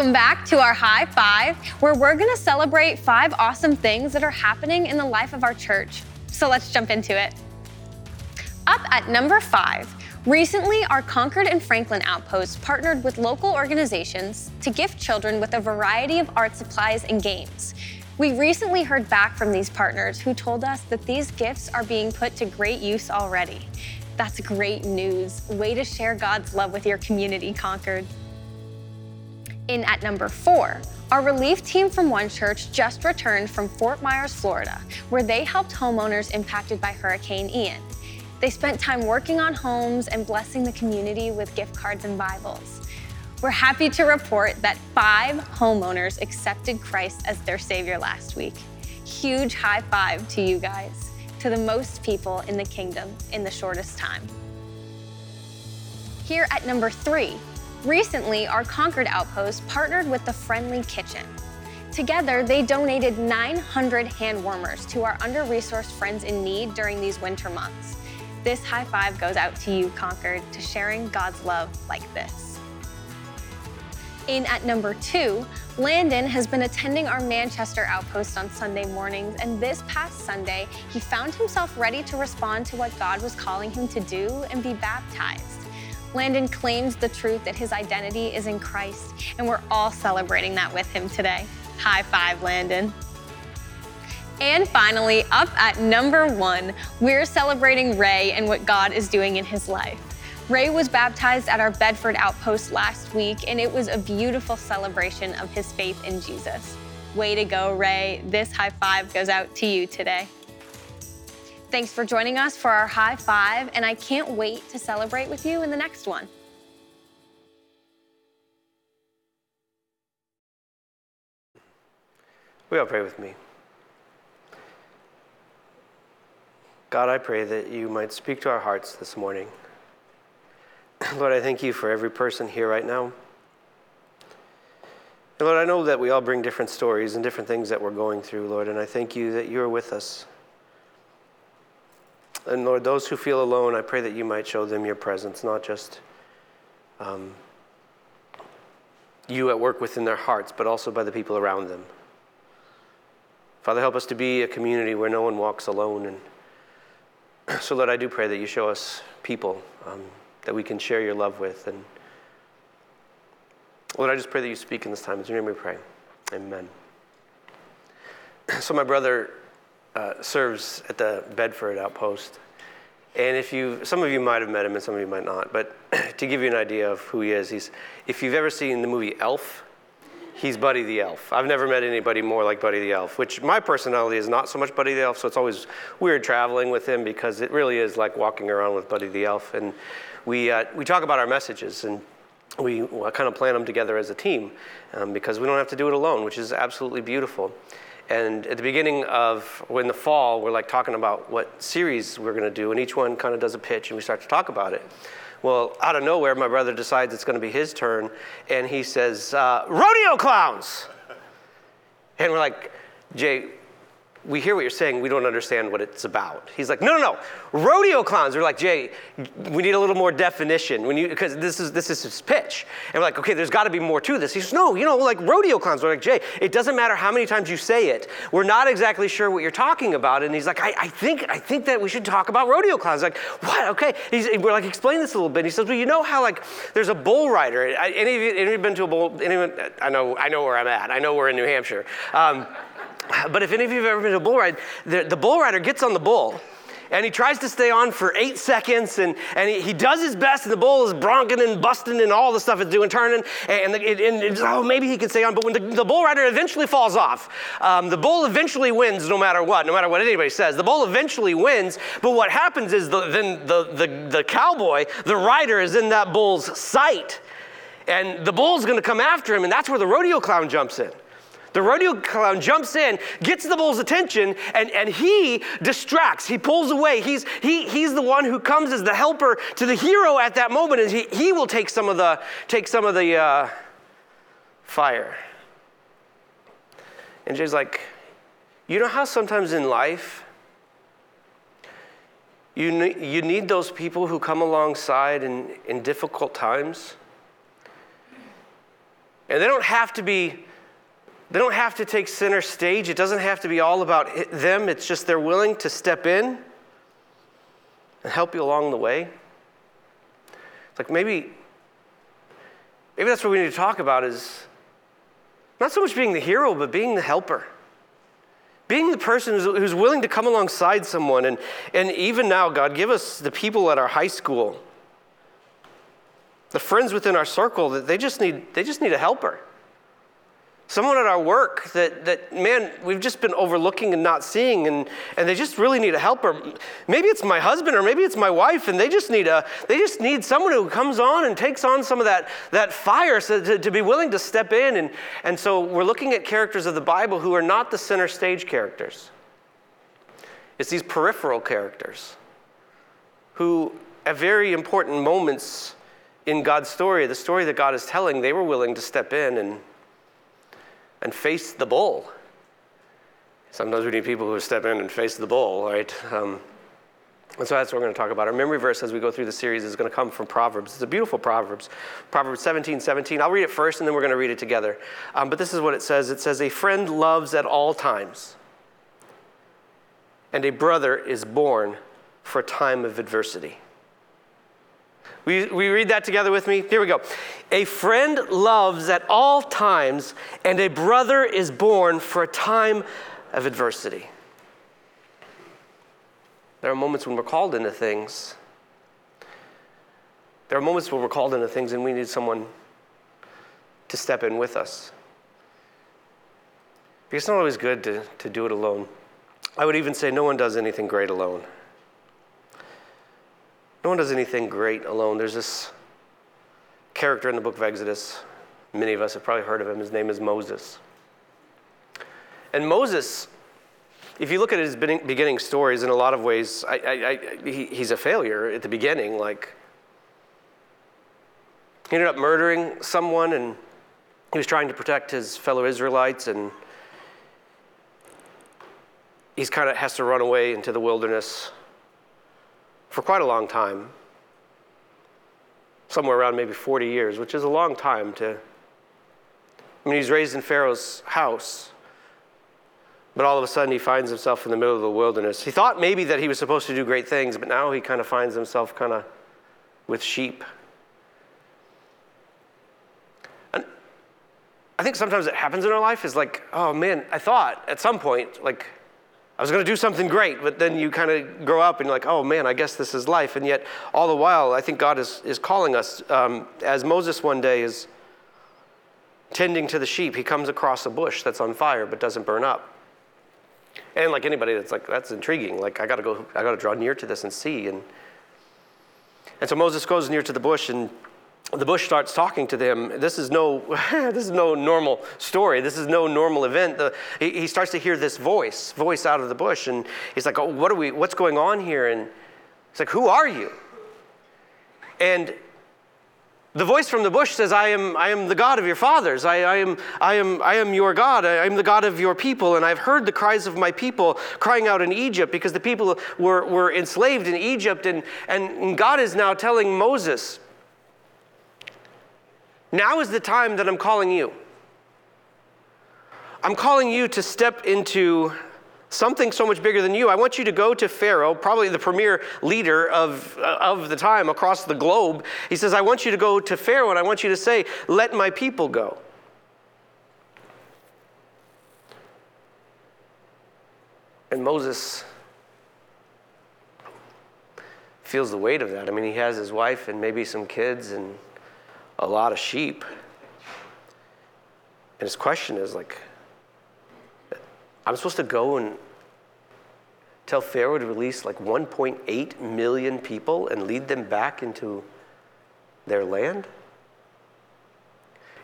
Welcome back to our High Five, where we're going to celebrate five awesome things that are happening in the life of our church. So let's jump into it. Up at number five, recently our Concord and Franklin outposts partnered with local organizations to gift children with a variety of art supplies and games. We recently heard back from these partners who told us that these gifts are being put to great use already. That's great news. Way to share God's love with your community, Concord. In at number four, our relief team from One Church just returned from Fort Myers, Florida, where they helped homeowners impacted by Hurricane Ian. They spent time working on homes and blessing the community with gift cards and Bibles. We're happy to report that five homeowners accepted Christ as their Savior last week. Huge high five to you guys, to the most people in the kingdom in the shortest time. Here at number three, Recently, our Concord Outpost partnered with the Friendly Kitchen. Together, they donated 900 hand warmers to our under resourced friends in need during these winter months. This high five goes out to you, Concord, to sharing God's love like this. In at number two, Landon has been attending our Manchester outpost on Sunday mornings, and this past Sunday, he found himself ready to respond to what God was calling him to do and be baptized. Landon claims the truth that his identity is in Christ, and we're all celebrating that with him today. High five, Landon. And finally, up at number one, we're celebrating Ray and what God is doing in his life. Ray was baptized at our Bedford outpost last week, and it was a beautiful celebration of his faith in Jesus. Way to go, Ray. This high five goes out to you today. Thanks for joining us for our high five, and I can't wait to celebrate with you in the next one. We all pray with me? God, I pray that you might speak to our hearts this morning. Lord, I thank you for every person here right now. And Lord, I know that we all bring different stories and different things that we're going through, Lord, and I thank you that you're with us. And Lord, those who feel alone, I pray that you might show them your presence, not just um, you at work within their hearts, but also by the people around them. Father, help us to be a community where no one walks alone. And so, Lord, I do pray that you show us people um, that we can share your love with. And Lord, I just pray that you speak in this time. In your name we pray. Amen. So, my brother uh, serves at the Bedford outpost. And if you, some of you might have met him and some of you might not, but to give you an idea of who he is, he's, if you've ever seen the movie Elf, he's Buddy the Elf. I've never met anybody more like Buddy the Elf, which my personality is not so much Buddy the Elf, so it's always weird traveling with him because it really is like walking around with Buddy the Elf. And we, uh, we talk about our messages and we kind of plan them together as a team um, because we don't have to do it alone, which is absolutely beautiful. And at the beginning of, in the fall, we're like talking about what series we're going to do, and each one kind of does a pitch, and we start to talk about it. Well, out of nowhere, my brother decides it's going to be his turn, and he says, uh, Rodeo clowns! And we're like, Jay, we hear what you're saying, we don't understand what it's about. He's like, no, no, no, rodeo clowns. We're like, Jay, we need a little more definition because this is this is his pitch. And we're like, okay, there's got to be more to this. He says, no, you know, like rodeo clowns. We're like, Jay, it doesn't matter how many times you say it. We're not exactly sure what you're talking about. And he's like, I, I think I think that we should talk about rodeo clowns. Like, what? Okay. He's, we're like, explain this a little bit. And He says, well, you know how like there's a bull rider. Any of you, any of you been to a bull? Anyone? I know I know where I'm at. I know we're in New Hampshire. Um, but if any of you have ever been to a bull ride, the, the bull rider gets on the bull and he tries to stay on for eight seconds and, and he, he does his best and the bull is bronking and busting and all the stuff it's doing turning and, it, and oh maybe he can stay on. But when the, the bull rider eventually falls off um, the bull eventually wins no matter what no matter what anybody says. The bull eventually wins but what happens is the, then the, the, the cowboy the rider is in that bull's sight and the bull's going to come after him and that's where the rodeo clown jumps in the rodeo clown jumps in, gets the bull's attention, and, and he distracts. He pulls away. He's, he, he's the one who comes as the helper to the hero at that moment, and he, he will take some of the, take some of the uh, fire. And Jay's like, you know how sometimes in life, you, you need those people who come alongside in, in difficult times? And they don't have to be, they don't have to take center stage. It doesn't have to be all about them. It's just they're willing to step in and help you along the way. It's like maybe, maybe that's what we need to talk about is not so much being the hero, but being the helper. Being the person who's, who's willing to come alongside someone. And, and even now, God, give us the people at our high school, the friends within our circle that they just need, they just need a helper someone at our work that, that man we've just been overlooking and not seeing and, and they just really need a helper. Maybe it's my husband or maybe it's my wife and they just need a they just need someone who comes on and takes on some of that that fire so to, to be willing to step in. And, and so we're looking at characters of the bible who are not the center stage characters. It's these peripheral characters who at very important moments in god's story the story that god is telling they were willing to step in and and face the bull. Sometimes we need people who step in and face the bull, right? Um, and so that's what we're going to talk about. Our memory verse as we go through the series is going to come from Proverbs. It's a beautiful Proverbs. Proverbs 17, 17. I'll read it first and then we're going to read it together. Um, but this is what it says it says, A friend loves at all times, and a brother is born for a time of adversity. We, we read that together with me? Here we go. A friend loves at all times, and a brother is born for a time of adversity. There are moments when we're called into things. There are moments when we're called into things and we need someone to step in with us. Because it's not always good to, to do it alone. I would even say no one does anything great alone. No one does anything great alone. There's this character in the book of Exodus. Many of us have probably heard of him. His name is Moses. And Moses, if you look at his beginning stories, in a lot of ways, I, I, I, he, he's a failure at the beginning. Like, he ended up murdering someone, and he was trying to protect his fellow Israelites, and he's kind of has to run away into the wilderness for quite a long time, somewhere around maybe 40 years, which is a long time to. I mean, he's raised in Pharaoh's house, but all of a sudden he finds himself in the middle of the wilderness. He thought maybe that he was supposed to do great things, but now he kind of finds himself kind of with sheep. And I think sometimes it happens in our life is like, oh man, I thought at some point, like, I was going to do something great, but then you kind of grow up and you're like, oh man, I guess this is life. And yet, all the while, I think God is, is calling us. Um, as Moses one day is tending to the sheep, he comes across a bush that's on fire but doesn't burn up. And like anybody that's like, that's intriguing. Like, I got to go, I got to draw near to this and see. And, and so Moses goes near to the bush and the bush starts talking to them. This is no, this is no normal story. This is no normal event. The, he, he, starts to hear this voice, voice out of the bush, and he's like, "Oh, what are we? What's going on here?" And he's like, "Who are you?" And the voice from the bush says, "I am, I am the God of your fathers. I, I am, I am, I am your God. I am the God of your people. And I've heard the cries of my people crying out in Egypt because the people were, were enslaved in Egypt. And, and God is now telling Moses." Now is the time that I'm calling you. I'm calling you to step into something so much bigger than you. I want you to go to Pharaoh, probably the premier leader of, uh, of the time across the globe. He says, I want you to go to Pharaoh and I want you to say, Let my people go. And Moses feels the weight of that. I mean, he has his wife and maybe some kids and a lot of sheep. And his question is like, I'm supposed to go and tell Pharaoh to release like 1.8 million people and lead them back into their land?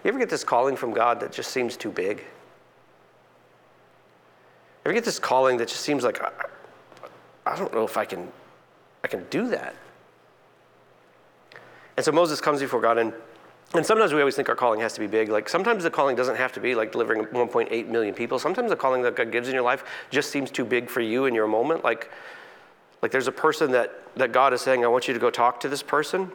You ever get this calling from God that just seems too big? You ever get this calling that just seems like I, I don't know if I can I can do that. And so Moses comes before God and and sometimes we always think our calling has to be big. Like sometimes the calling doesn't have to be like delivering 1.8 million people. Sometimes the calling that God gives in your life just seems too big for you in your moment. Like, like there's a person that, that God is saying, I want you to go talk to this person.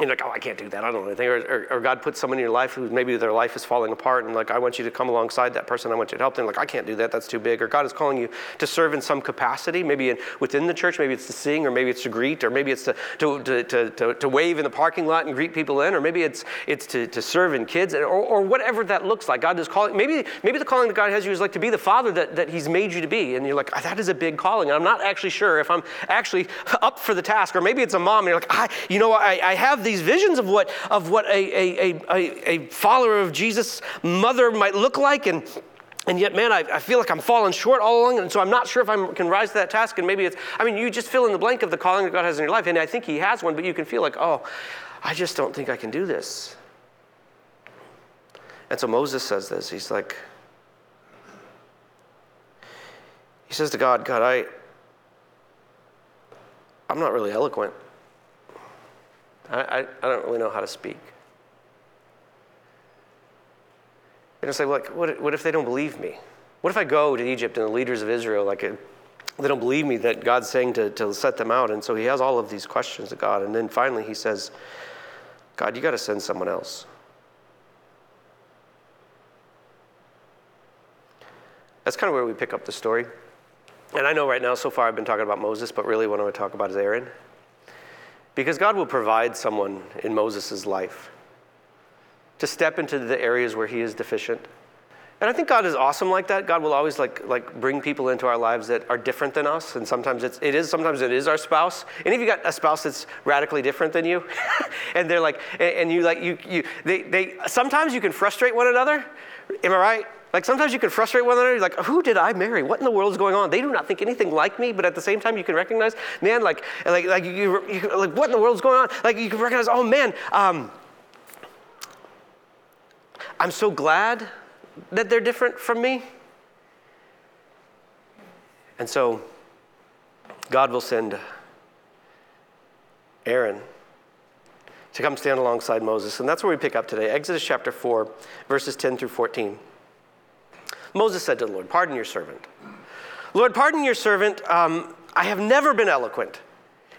You're like, oh, I can't do that. I don't know anything. Or, or, or, God puts someone in your life who maybe their life is falling apart, and like, I want you to come alongside that person. I want you to help them. Like, I can't do that. That's too big. Or God is calling you to serve in some capacity, maybe in, within the church. Maybe it's to sing, or maybe it's to greet, or maybe it's to, to, to, to, to wave in the parking lot and greet people in, or maybe it's, it's to, to serve in kids, or, or whatever that looks like. God is calling. Maybe, maybe the calling that God has you is like to be the father that, that He's made you to be. And you're like, ah, that is a big calling. And I'm not actually sure if I'm actually up for the task. Or maybe it's a mom, and you're like, I, you know, I, I have these visions of what of what a, a, a, a follower of Jesus' mother might look like. And and yet, man, I, I, feel like I'm falling short all along, and so I'm not sure if I can rise to that task. And maybe it's, I mean, you just fill in the blank of the calling that God has in your life, and I think He has one, but you can feel like, oh, I just don't think I can do this. And so Moses says this. He's like, he says to God, God, I, I'm not really eloquent. I, I, don't really know how to speak. And it's like, look, what, what if they don't believe me? What if I go to Egypt and the leaders of Israel, like, they don't believe me that God's saying to, to set them out? And so he has all of these questions to God. And then finally he says, God, you got to send someone else. That's kind of where we pick up the story. And I know right now, so far, I've been talking about Moses, but really what I want to talk about is Aaron. Because God will provide someone in Moses' life to step into the areas where he is deficient. And I think God is awesome like that. God will always like, like bring people into our lives that are different than us. And sometimes it's, it is, sometimes it is our spouse. And if you got a spouse that's radically different than you, and they're like, and you like, you, you, they, they, sometimes you can frustrate one another. Am I right? Like sometimes you can frustrate one another. You're like, who did I marry? What in the world is going on? They do not think anything like me, but at the same time, you can recognize, man, like, like, like, you, you like what in the world is going on? Like you can recognize, oh man, um, I'm so glad that they're different from me. And so God will send Aaron to come stand alongside Moses. And that's where we pick up today Exodus chapter 4, verses 10 through 14. Moses said to the Lord, Pardon your servant. Lord, pardon your servant. Um, I have never been eloquent.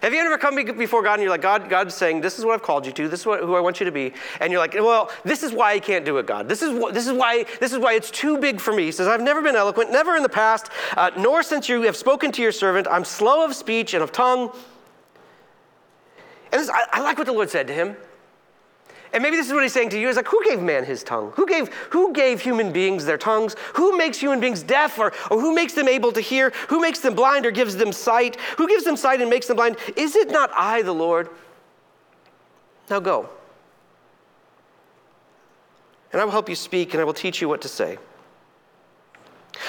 Have you ever come before God and you're like, God, God's saying, this is what I've called you to, this is what, who I want you to be, and you're like, well, this is why I can't do it, God. This is, this is, why, this is why it's too big for me. He says, I've never been eloquent, never in the past, uh, nor since you have spoken to your servant. I'm slow of speech and of tongue. And this, I, I like what the Lord said to him. And maybe this is what he's saying to you is like, who gave man his tongue? Who gave, who gave human beings their tongues? Who makes human beings deaf or, or who makes them able to hear? Who makes them blind or gives them sight? Who gives them sight and makes them blind? Is it not I, the Lord? Now go. And I will help you speak and I will teach you what to say.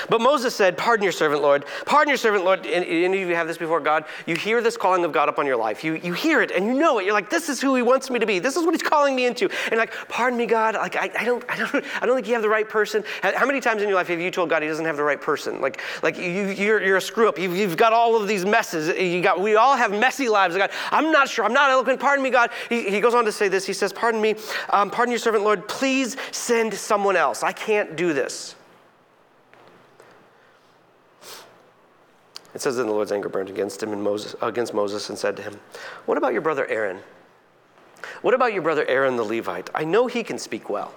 But Moses said, Pardon your servant, Lord. Pardon your servant, Lord. Any of you have this before God? You hear this calling of God upon your life. You, you hear it and you know it. You're like, This is who He wants me to be. This is what He's calling me into. And like, Pardon me, God. Like, I, I, don't, I, don't, I don't think you have the right person. How many times in your life have you told God He doesn't have the right person? Like, like you, you're, you're a screw up. You've, you've got all of these messes. You got, we all have messy lives. God, I'm not sure. I'm not eloquent. Pardon me, God. He, he goes on to say this. He says, Pardon me. Um, pardon your servant, Lord. Please send someone else. I can't do this. It says, Then the Lord's anger burned against him and Moses, against Moses and said to him, What about your brother Aaron? What about your brother Aaron the Levite? I know he can speak well.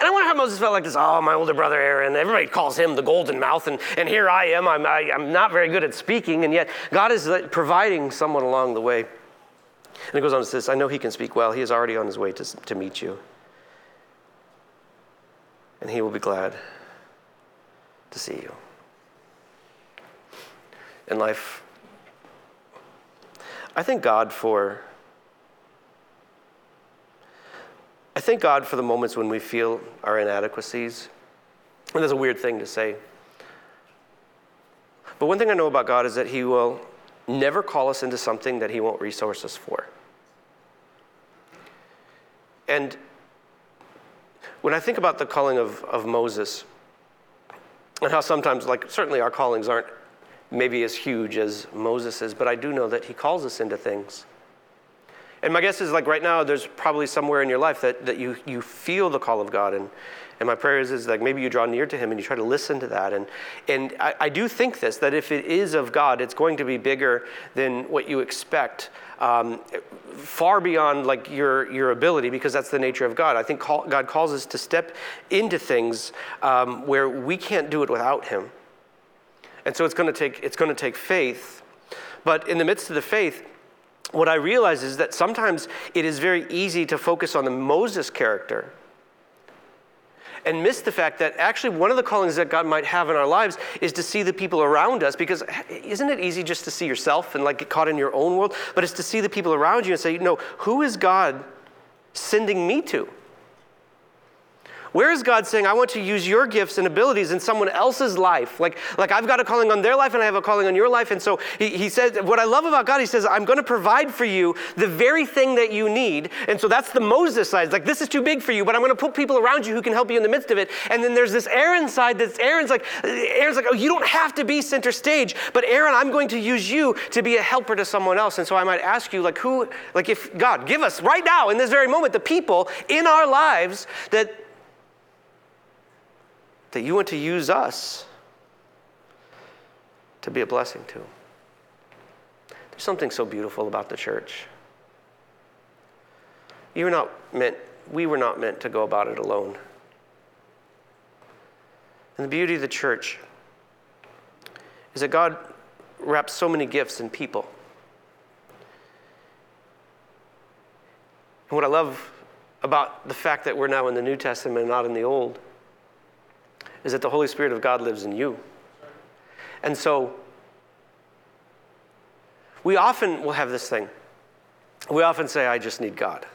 And I wonder how Moses felt like this. Oh, my older brother Aaron. Everybody calls him the golden mouth, and, and here I am. I'm, I, am i am not very good at speaking, and yet God is providing someone along the way. And it goes on to say this I know he can speak well. He is already on his way to, to meet you. And he will be glad to see you in life. I thank God for I thank God for the moments when we feel our inadequacies. And that's a weird thing to say. But one thing I know about God is that He will never call us into something that He won't resource us for. And when I think about the calling of, of Moses, and how sometimes, like, certainly our callings aren't maybe as huge as Moses is, but I do know that he calls us into things. And my guess is like right now, there's probably somewhere in your life that, that you, you feel the call of God. And, and my prayer is, is like maybe you draw near to him and you try to listen to that. And, and I, I do think this, that if it is of God, it's going to be bigger than what you expect. um, far beyond like your, your ability because that's the nature of God. I think call, God calls us to step into things um, where we can't do it without Him. And so it's going to take it's going to take faith. But in the midst of the faith, what I realize is that sometimes it is very easy to focus on the Moses character and miss the fact that actually one of the callings that God might have in our lives is to see the people around us because isn't it easy just to see yourself and like get caught in your own world but it's to see the people around you and say no who is God sending me to where is God saying, I want to use your gifts and abilities in someone else's life? Like, like I've got a calling on their life and I have a calling on your life. And so he, he says, what I love about God, he says, I'm going to provide for you the very thing that you need. And so that's the Moses side. It's like, this is too big for you, but I'm going to put people around you who can help you in the midst of it. And then there's this Aaron side that's Aaron's like, Aaron's like, oh, you don't have to be center stage, but Aaron, I'm going to use you to be a helper to someone else. And so I might ask you, like, who, like, if God, give us right now in this very moment the people in our lives that that you want to use us to be a blessing to. There's something so beautiful about the church. You're not meant, we were not meant to go about it alone. And the beauty of the church is that God wraps so many gifts in people. And what I love about the fact that we're now in the New Testament and not in the Old is that the Holy Spirit of God lives in you. And so we often will have this thing. We often say, I just need God.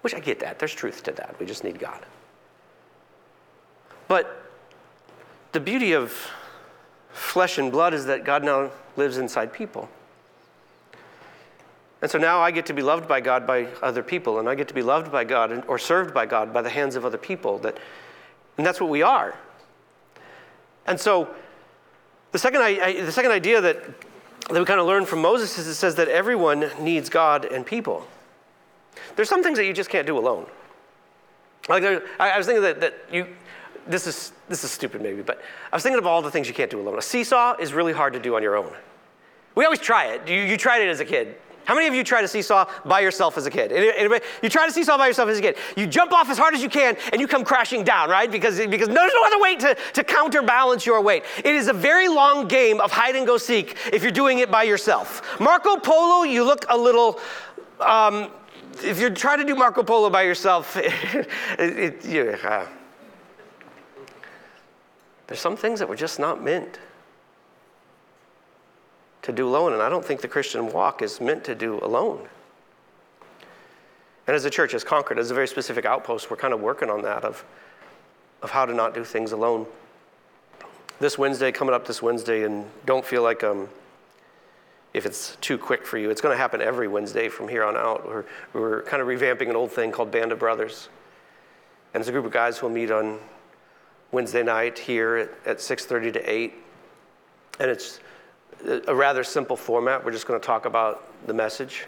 Which I get that. There's truth to that. We just need God. But the beauty of flesh and blood is that God now lives inside people. And so now I get to be loved by God by other people, and I get to be loved by God or served by God by the hands of other people. That and that's what we are. And so the second, I, the second idea that, that we kind of learn from Moses is it says that everyone needs God and people. There's some things that you just can't do alone. Like there, I, I was thinking that, that you, this is, this is stupid maybe, but I was thinking of all the things you can't do alone. A seesaw is really hard to do on your own. We always try it. You, you tried it as a kid. How many of you tried to seesaw by yourself as a kid? Anybody? You try to seesaw by yourself as a kid. You jump off as hard as you can and you come crashing down, right? Because, because there's no other way to, to counterbalance your weight. It is a very long game of hide and go seek if you're doing it by yourself. Marco Polo, you look a little. Um, if you're trying to do Marco Polo by yourself, it, it, you, uh, there's some things that were just not meant to do alone. And I don't think the Christian walk is meant to do alone. And as a church, as Concord, as a very specific outpost, we're kind of working on that of, of how to not do things alone. This Wednesday, coming up this Wednesday, and don't feel like um, if it's too quick for you, it's going to happen every Wednesday from here on out. We're, we're kind of revamping an old thing called Band of Brothers. And it's a group of guys who will meet on Wednesday night here at, at 6.30 to 8. And it's a rather simple format. We're just going to talk about the message,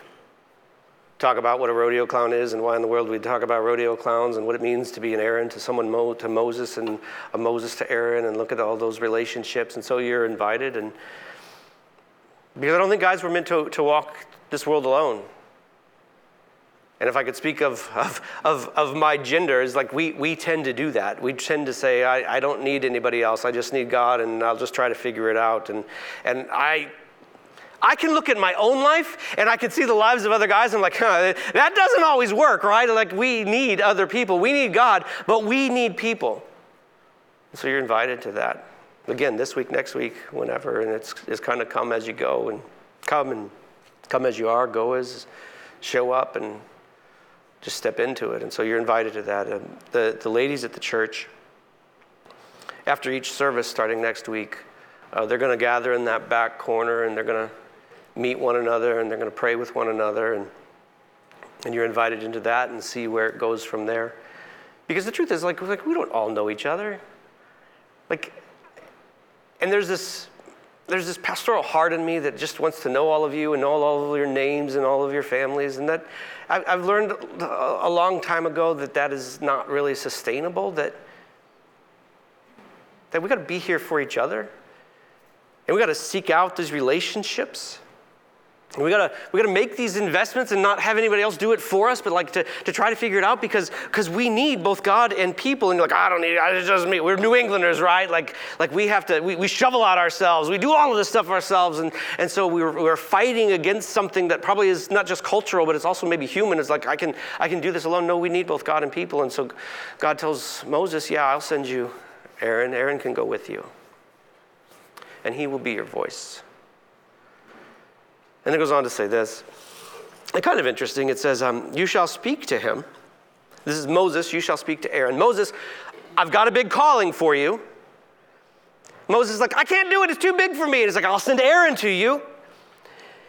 talk about what a rodeo clown is and why in the world we talk about rodeo clowns and what it means to be an Aaron to someone Mo, to Moses and a Moses to Aaron and look at all those relationships. And so you're invited. And because I don't think guys were meant to, to walk this world alone. And if I could speak of, of, of, of, my gender, is like we, we tend to do that. We tend to say, I, I don't need anybody else. I just need God and I'll just try to figure it out. And, and I, I can look at my own life and I can see the lives of other guys. And I'm like, huh, that doesn't always work, right? Like we need other people. We need God, but we need people. So you're invited to that. Again, this week, next week, whenever. And it's, it's kind of come as you go and come and come as you are, go as, show up and just step into it. And so you're invited to that. The, the ladies at the church, after each service starting next week, uh, they're going to gather in that back corner and they're going to meet one another and they're going to pray with one another. And, and you're invited into that and see where it goes from there. Because the truth is, like, like we don't all know each other. Like, and there's this there's this pastoral heart in me that just wants to know all of you and know all of your names and all of your families. And that I've learned a long time ago that that is not really sustainable, that, that we got to be here for each other. And we got to seek out these relationships. We gotta, we gotta make these investments and not have anybody else do it for us, but like to, to try to figure it out because because we need both God and people. And you're like, I don't need it, it doesn't mean we're New Englanders, right? Like, like we have to, we, we shovel out ourselves, we do all of this stuff ourselves. And, and so we're, we're fighting against something that probably is not just cultural, but it's also maybe human. It's like, I can, I can do this alone. No, we need both God and people. And so God tells Moses, Yeah, I'll send you Aaron. Aaron can go with you, and he will be your voice. And it goes on to say this. It's kind of interesting. It says, um, You shall speak to him. This is Moses, you shall speak to Aaron. Moses, I've got a big calling for you. Moses is like, I can't do it, it's too big for me. And he's like, I'll send Aaron to you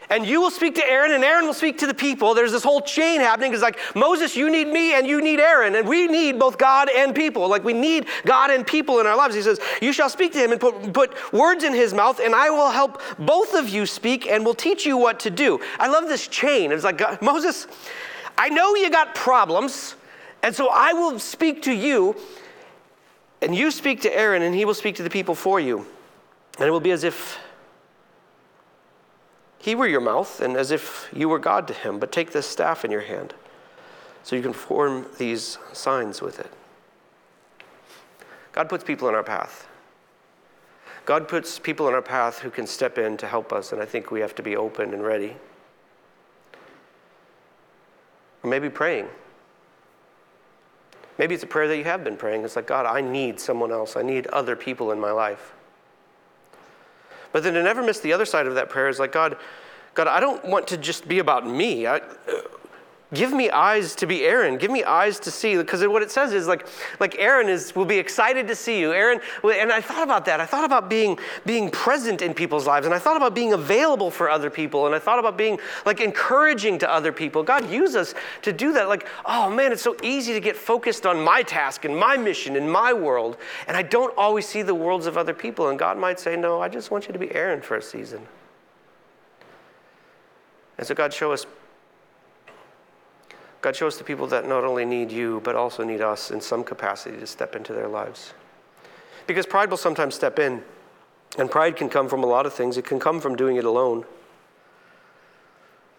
and you will speak to Aaron, and Aaron will speak to the people. There's this whole chain happening. It's like, Moses, you need me, and you need Aaron, and we need both God and people. Like, we need God and people in our lives. He says, You shall speak to him and put, put words in his mouth, and I will help both of you speak and will teach you what to do. I love this chain. It's like, God, Moses, I know you got problems, and so I will speak to you, and you speak to Aaron, and he will speak to the people for you. And it will be as if he were your mouth, and as if you were God to him. But take this staff in your hand so you can form these signs with it. God puts people in our path. God puts people in our path who can step in to help us, and I think we have to be open and ready. Or maybe praying. Maybe it's a prayer that you have been praying. It's like, God, I need someone else. I need other people in my life. But then to never miss the other side of that prayer is like, God, God, I don't want to just be about me. I, give me eyes to be Aaron. Give me eyes to see. Because what it says is like, like Aaron is will be excited to see you. Aaron, and I thought about that. I thought about being being present in people's lives, and I thought about being available for other people, and I thought about being like encouraging to other people. God use us to do that. Like, oh man, it's so easy to get focused on my task and my mission in my world, and I don't always see the worlds of other people. And God might say, no, I just want you to be Aaron for a season. And so God show us God show us the people that not only need you, but also need us in some capacity to step into their lives. Because pride will sometimes step in, and pride can come from a lot of things. It can come from doing it alone.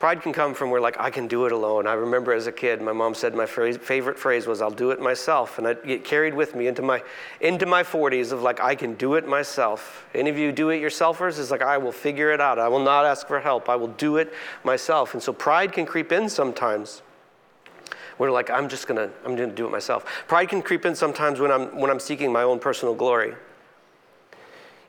Pride can come from where, like, I can do it alone. I remember as a kid, my mom said my phrase, favorite phrase was, I'll do it myself. And it get carried with me into my, into my 40s of, like, I can do it myself. Any of you do it yourselfers is like, I will figure it out. I will not ask for help. I will do it myself. And so pride can creep in sometimes. We're like, I'm just gonna, I'm gonna do it myself. Pride can creep in sometimes when I'm, when I'm seeking my own personal glory.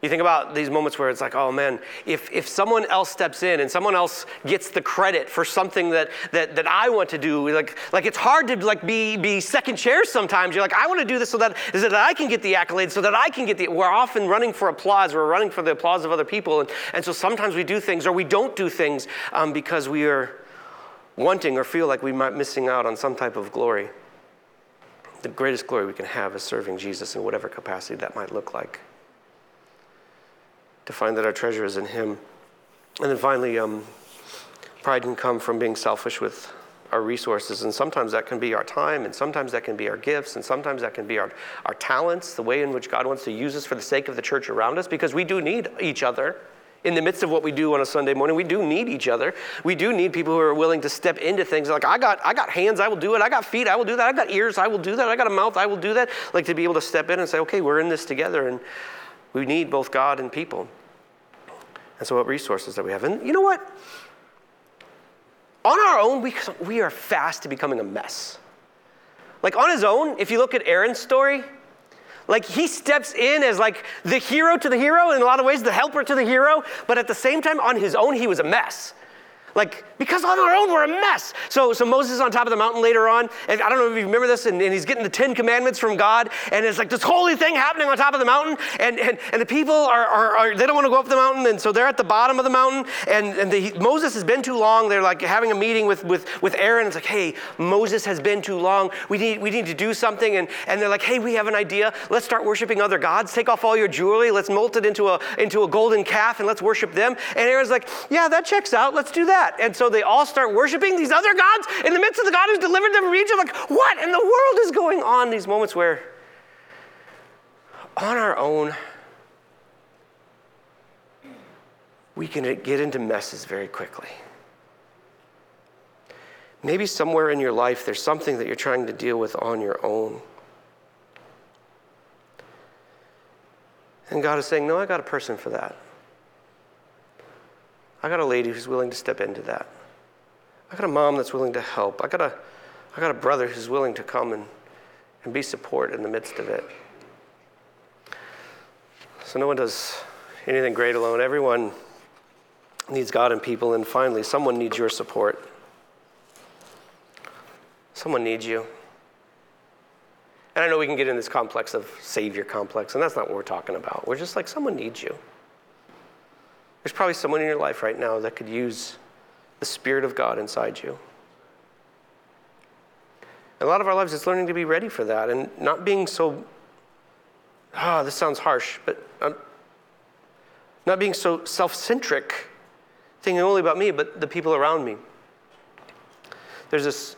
You think about these moments where it's like, oh man, if, if someone else steps in and someone else gets the credit for something that, that, that I want to do, like, like it's hard to like be, be second chair sometimes. You're like, I want to do this so that, so that I can get the accolades, so that I can get the, we're often running for applause. We're running for the applause of other people. And, and so sometimes we do things or we don't do things um, because we are wanting or feel like we might missing out on some type of glory. The greatest glory we can have is serving Jesus in whatever capacity that might look like to find that our treasure is in Him. And then finally, um, pride can come from being selfish with our resources. And sometimes that can be our time, and sometimes that can be our gifts, and sometimes that can be our, our talents, the way in which God wants to use us for the sake of the church around us, because we do need each other. In the midst of what we do on a Sunday morning, we do need each other. We do need people who are willing to step into things like I got, I got hands, I will do it. I got feet, I will do that. I got ears, I will do that. I got a mouth, I will do that. Like to be able to step in and say, okay, we're in this together, and we need both God and people. And so, what resources that we have? And you know what? On our own, we, we are fast to becoming a mess. Like on his own, if you look at Aaron's story, like he steps in as like the hero to the hero in a lot of ways, the helper to the hero, but at the same time, on his own, he was a mess. Like, because on our own, we're a mess. So, so Moses is on top of the mountain later on, and I don't know if you remember this, and, and, he's getting the Ten Commandments from God, and it's like this holy thing happening on top of the mountain, and, and, and the people are, are, are they don't want to go up the mountain, and so they're at the bottom of the mountain, and, and the, Moses has been too long. They're like having a meeting with, with, with Aaron. It's like, hey, Moses has been too long. We need, we need to do something. And, and they're like, hey, we have an idea. Let's start worshiping other gods. Take off all your jewelry. Let's mold it into a, into a golden calf, and let's worship them. And Aaron's like, yeah, that checks out. Let's do that. And so they all all start worshiping these other gods in the midst of the God who's delivered them from Egypt? Like, what in the world is going on? These moments where, on our own, we can get into messes very quickly. Maybe somewhere in your life there's something that you're trying to deal with on your own. And God is saying, No, I got a person for that. I got a lady who's willing to step into that. I got a mom that's willing to help. I got a, I got a brother who's willing to come and, and be support in the midst of it. So no one does anything great alone. Everyone needs God and people, and finally, someone needs your support. Someone needs you. And I know we can get in this complex of savior complex, and that's not what we're talking about. We're just like, someone needs you. There's probably someone in your life right now that could use the Spirit of God inside you. a lot of our lives is learning to be ready for that and not being so, ah, oh, this sounds harsh, but um, not being so self centric, thinking only about me, but the people around me. There's this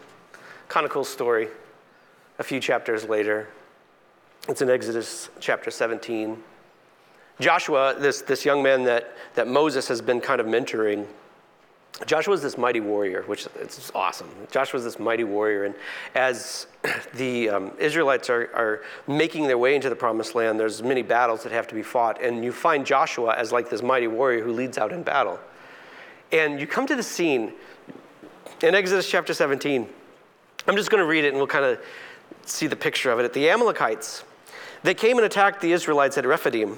kind of cool story a few chapters later. It's in Exodus chapter 17. Joshua, this, this young man that, that Moses has been kind of mentoring, Joshua is this mighty warrior, which is awesome. Joshua is this mighty warrior. And as the um, Israelites are, are making their way into the promised land, there's many battles that have to be fought. And you find Joshua as like this mighty warrior who leads out in battle. And you come to the scene in Exodus chapter 17. I'm just going to read it and we'll kind of see the picture of it. The Amalekites, they came and attacked the Israelites at Rephidim.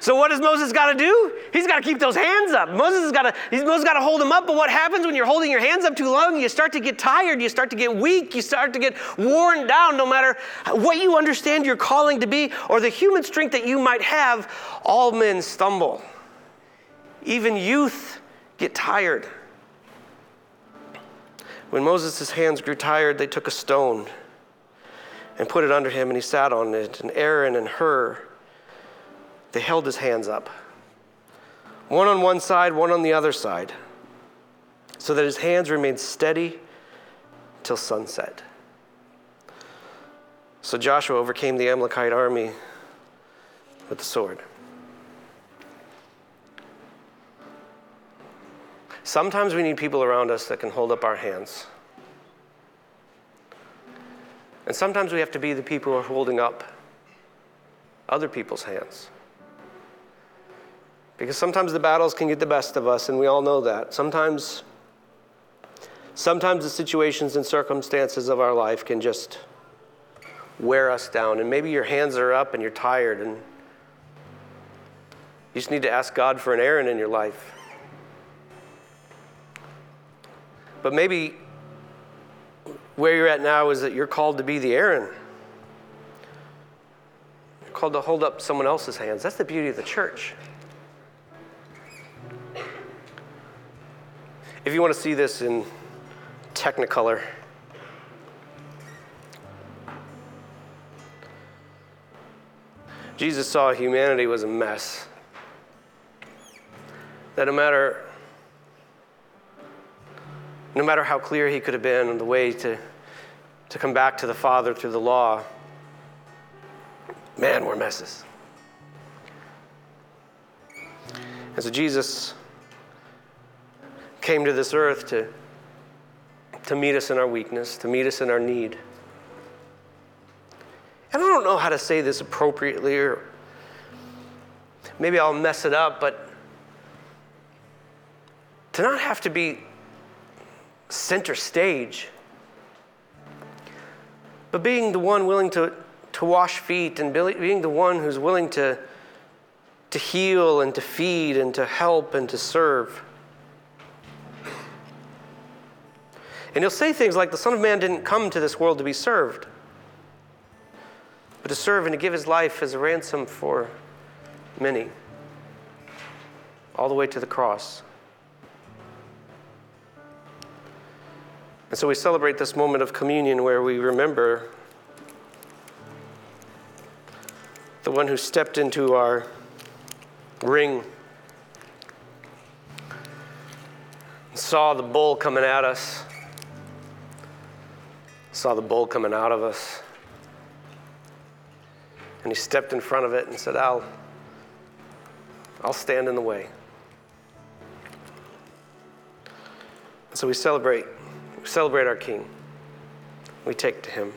So what does Moses got to do? He's got to keep those hands up. Moses has got to Moses got to hold them up. But what happens when you're holding your hands up too long? You start to get tired. You start to get weak. You start to get worn down. No matter what you understand your calling to be or the human strength that you might have, all men stumble. Even youth get tired. When Moses' hands grew tired, they took a stone and put it under him, and he sat on it. And Aaron and Hur, they held his hands up, one on one side, one on the other side, so that his hands remained steady till sunset. So Joshua overcame the Amalekite army with the sword. Sometimes we need people around us that can hold up our hands. And sometimes we have to be the people who are holding up other people's hands. Because sometimes the battles can get the best of us, and we all know that. Sometimes, sometimes the situations and circumstances of our life can just wear us down. And maybe your hands are up and you're tired, and you just need to ask God for an Aaron in your life. But maybe where you're at now is that you're called to be the Aaron. You're called to hold up someone else's hands. That's the beauty of the church. If you want to see this in Technicolor, Jesus saw humanity was a mess. That no matter no matter how clear he could have been on the way to, to come back to the Father through the law, man, we're messes. And so Jesus came to this earth to, to meet us in our weakness, to meet us in our need. And I don't know how to say this appropriately, or maybe I'll mess it up, but to not have to be center stage. But being the one willing to, to wash feet and being the one who's willing to, to heal and to feed and to help and to serve. And he'll say things like, The Son of Man didn't come to this world to be served, but to serve and to give his life as a ransom for many, all the way to the cross. And so we celebrate this moment of communion where we remember the one who stepped into our ring, and saw the bull coming at us, saw the bull coming out of us, and he stepped in front of it and said, I'll, I'll stand in the way. So we celebrate, we celebrate our King. We take to him.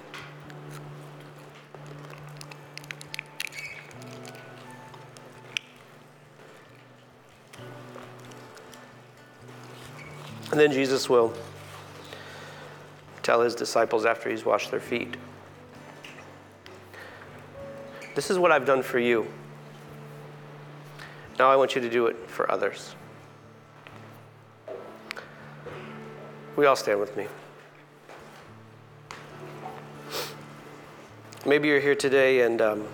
And then Jesus will tell his disciples after he's washed their feet This is what I've done for you. Now I want you to do it for others. We all stand with me. Maybe you're here today and um,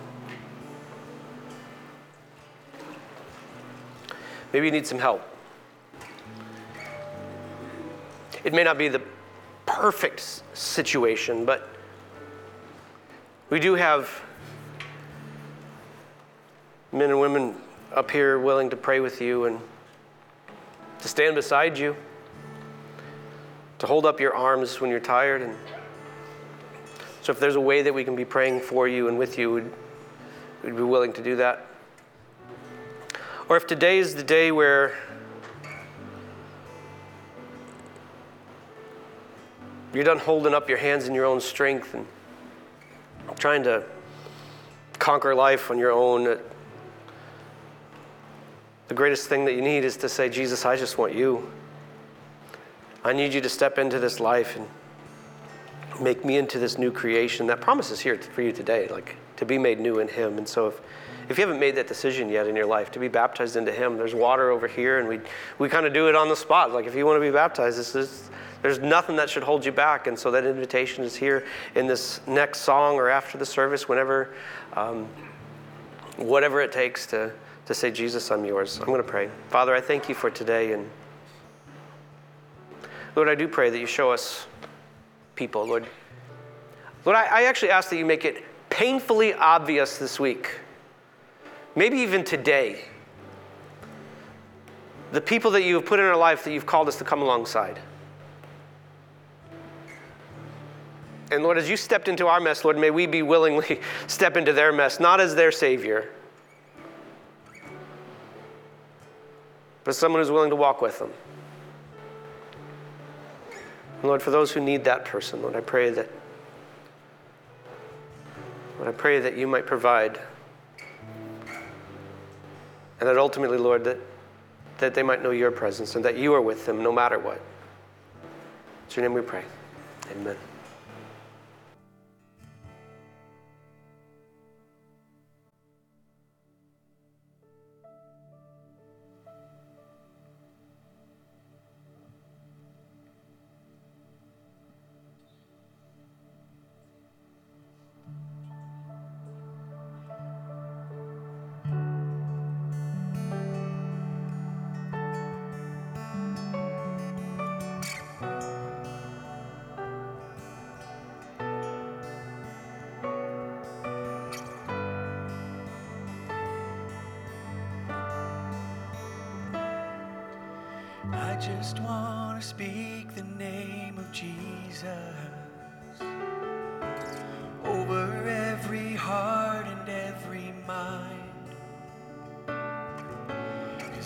maybe you need some help. It may not be the perfect situation, but we do have men and women up here willing to pray with you and to stand beside you, to hold up your arms when you're tired. And so, if there's a way that we can be praying for you and with you, we'd, we'd be willing to do that. Or if today is the day where You're done holding up your hands in your own strength and trying to conquer life on your own. The greatest thing that you need is to say, Jesus, I just want you. I need you to step into this life and make me into this new creation. That promise is here for you today, like to be made new in Him. And so if, if you haven't made that decision yet in your life to be baptized into Him, there's water over here, and we, we kind of do it on the spot. Like if you want to be baptized, this is there's nothing that should hold you back. And so that invitation is here in this next song or after the service, whenever, um, whatever it takes to, to say, Jesus, I'm yours. I'm going to pray. Father, I thank you for today. And Lord, I do pray that you show us people, Lord. Lord, I, I actually ask that you make it painfully obvious this week, maybe even today, the people that you have put in our life that you've called us to come alongside. And Lord, as you stepped into our mess, Lord, may we be willingly step into their mess, not as their Savior, but someone who's willing to walk with them. And Lord, for those who need that person, Lord, I pray that Lord, I pray that you might provide. And that ultimately, Lord, that, that they might know your presence and that you are with them no matter what. In your name we pray. Amen.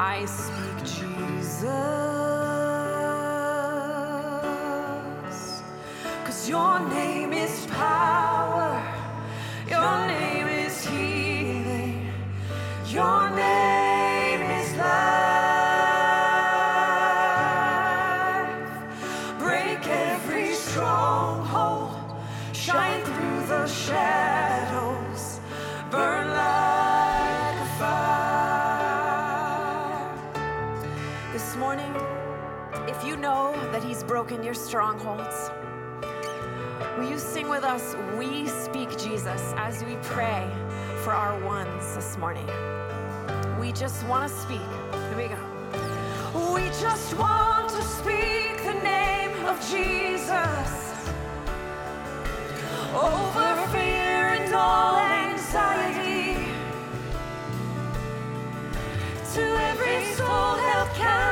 I speak Jesus. Cause your name is power, your name is healing, your your strongholds. Will you sing with us, We Speak Jesus, as we pray for our ones this morning? We just want to speak. Here we go. We just want to speak the name of Jesus over fear and all anxiety to every soul held captive.